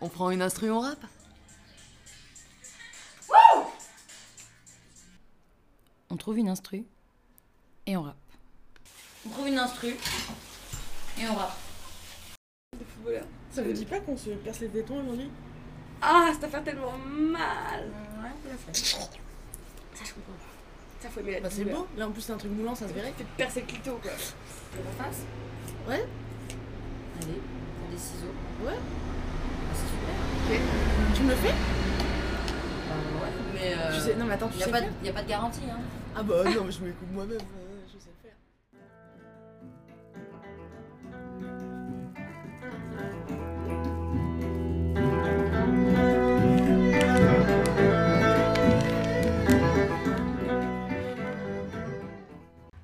On prend une instru, on rap On trouve une instru et on rappe. On trouve une instru et on rappe. Ça vous dit pas qu'on se perce les tétons aujourd'hui Ah, ça fait tellement mal. Ça, je comprends pas. Ça, faut aimer la Bah c'est beau. Là en plus c'est un truc moulant, ça se verrait. Fait percer le clito, quoi. On face Ouais. Allez, prends des ciseaux. Ouais. Ah, c'est super. Tu me le fais Bah ouais, mais euh, Tu sais- Non mais attends, tu y a sais pas, faire de- y a pas de garantie, hein. Ah bah non mais je me coupe moi-même, euh, je sais le faire.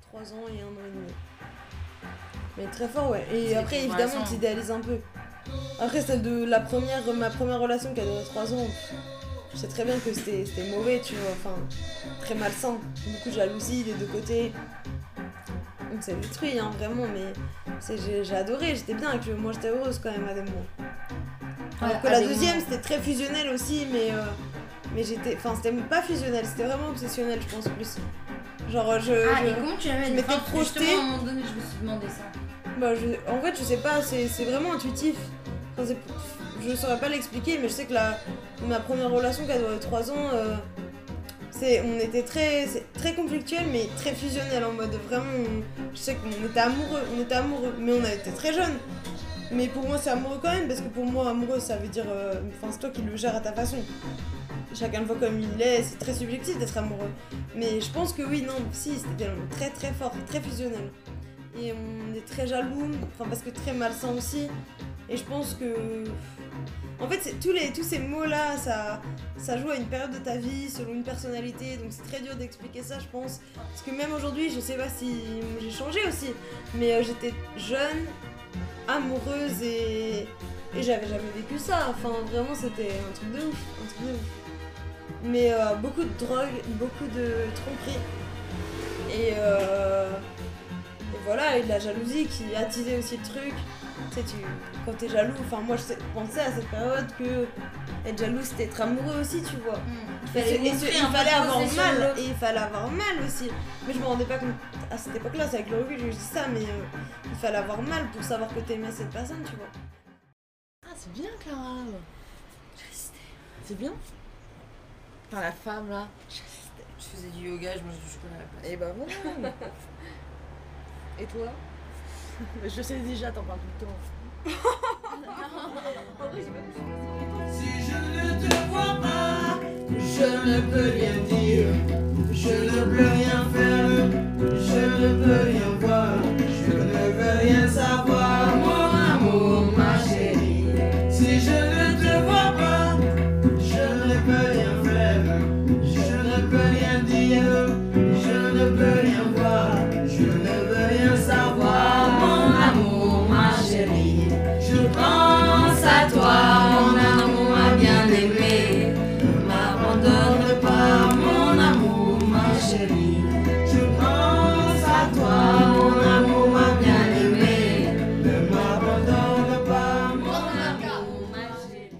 Trois ans et un an et demi. Mais très fort ouais. Et après évidemment tu idéalises un peu. Après celle de la première, ma première relation qui a duré trois ans, je sais très bien que c'était mauvais, tu vois, enfin, très malsain. Beaucoup de jalousie des deux côtés. On s'est détruit, hein, vraiment, mais j'ai adoré, j'étais bien avec lui. Moi, j'étais heureuse quand même à des moments. Alors que la deuxième, c'était très fusionnel aussi, mais, euh, mais j'étais. Enfin, c'était pas fusionnel, c'était vraiment obsessionnel, je pense, plus. Genre, je. Ah, je- et comment tu l'avais m'étais projetée. Justement, à un moment donné, je me suis demandé ça. Bah, je- en fait, je sais pas, c'est vraiment intuitif. Enfin, je saurais pas l'expliquer, mais je sais que ma première relation qui a duré 3 ans, euh, c'est, on était très, très conflictuel, mais très fusionnel en mode vraiment. on- je sais qu'on était amoureux, on était amoureux, mais on a été très jeunes. Mais pour moi, c'est amoureux quand même, parce que pour moi, amoureux, ça veut dire. euh, Enfin, c'est toi qui le gères à ta façon. Chacun le voit comme il est, c'est très subjectif d'être amoureux. Mais je pense que oui, non, si, c'était très très fort, très fusionnel. Et on est très jaloux, enfin parce que très malsain aussi. Et je pense que. En fait, tous, ces mots-là, ça, joue à une période de ta vie, selon une personnalité. Donc c'est très dur d'expliquer ça, je pense. Parce que même aujourd'hui, je sais pas si j'ai changé aussi. Mais euh, j'étais jeune, amoureuse et. Et j'avais jamais vécu ça. Enfin, vraiment, c'était un truc de ouf. Un truc de ouf. Mais euh, beaucoup de drogue, beaucoup de tromperie. Et. Euh... Et voilà, et de la jalousie qui attisait aussi le truc. Tu sais, tu, quand t'es jaloux, enfin moi je sais- pensais à cette période que être jaloux c'était être amoureux aussi, tu vois. Il Et, montrer il fallait avoir mal, et il fallait avoir mal aussi. Mais je me rendais pas compte à cette époque-là, c'est avec le recul que je dis ça, mais euh, il fallait avoir mal pour savoir que t'aimais cette personne, tu vois. Ah, c'est bien, Clara. C'est bien? Enfin, la femme là. Je faisais du yoga, je mangeais du chocolat à la place. Et bah voilà. Et toi? Je sais déjà, t'en parles tout le temps. Si je ne te vois pas, je ne peux rien dire, je ne peux rien faire, Je pense à toi, mon amour, ma bien-aimée. Ne m'abandonne pas, mon amour, ma chérie. Je pense à toi, mon amour, ma bien-aimée. Ne m'abandonne pas, mon amour, ma chérie.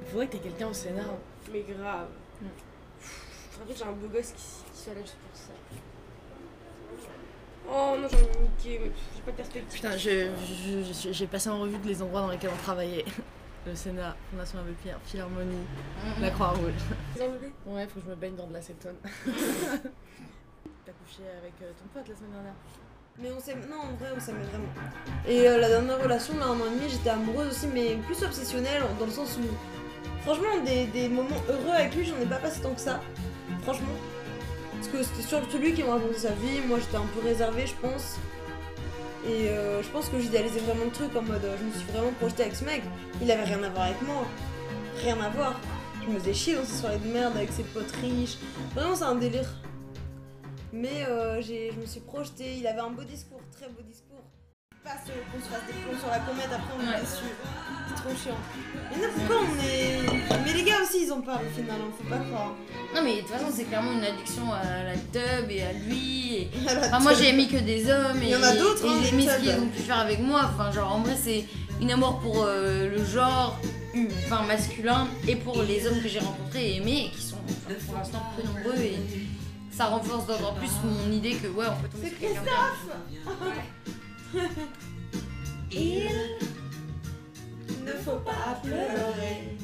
Il faudrait que t'aies quelqu'un au Sénat. Mais grave. En fait, j'ai un beau gosse qui, là juste pour ça. Oh non, j'ai pas de perspective. Putain, j'ai passé en revue les endroits dans lesquels on travaillait. Le Sénat, Fondation Abbé Pierre, Philharmonie, la Croix-Rouge. Ouais, faut que je me baigne dans de l'acétone. T'as couché avec euh, ton pote la semaine dernière Mais on s'aime. Non, en vrai, on s'aimait vraiment. Et euh, la dernière relation, là, un an et demi, j'étais amoureuse aussi, mais plus obsessionnelle, dans le sens où. Franchement, des, des moments heureux avec lui, j'en ai pas passé tant que ça. Franchement. Parce que c'était surtout lui qui m'a raconté sa vie, moi j'étais un peu réservée, je pense. Et euh, je pense que j'idéalisais vraiment le truc en mode. euh, je me suis vraiment projetée avec ce mec. Il avait rien à voir avec moi. Rien à voir. Je me faisais chier dans ces soirées de merde avec ses potes riches. Vraiment, c'est un délire. Mais euh, je me suis projetée. Il avait un beau discours, très beau discours. Pas ce- qu'on se fasse des plans sur la comète, après on est déçus. C'est trop chiant. Mais non, pourquoi on est. Mais les gars aussi, ils en parlent au final, hein, faut pas croire. Non, mais de toute façon, c'est clairement une addiction à la tub et à lui. Et... À la Enfin, moi, j'ai aimé que des hommes. Et, Il y en a d'autres, hein, j'ai aimé ce qu'ils ont pu faire avec moi. Enfin, genre, en vrai, c'est une amour pour euh, le genre enfin, masculin et pour les hommes que j'ai rencontrés et aimés, et qui sont enfin, pour l'instant peu nombreux. Et ça renforce d'autant plus mon idée que, ouais, on peut tomber sur quelqu'un. Il ne faut pas pleurer.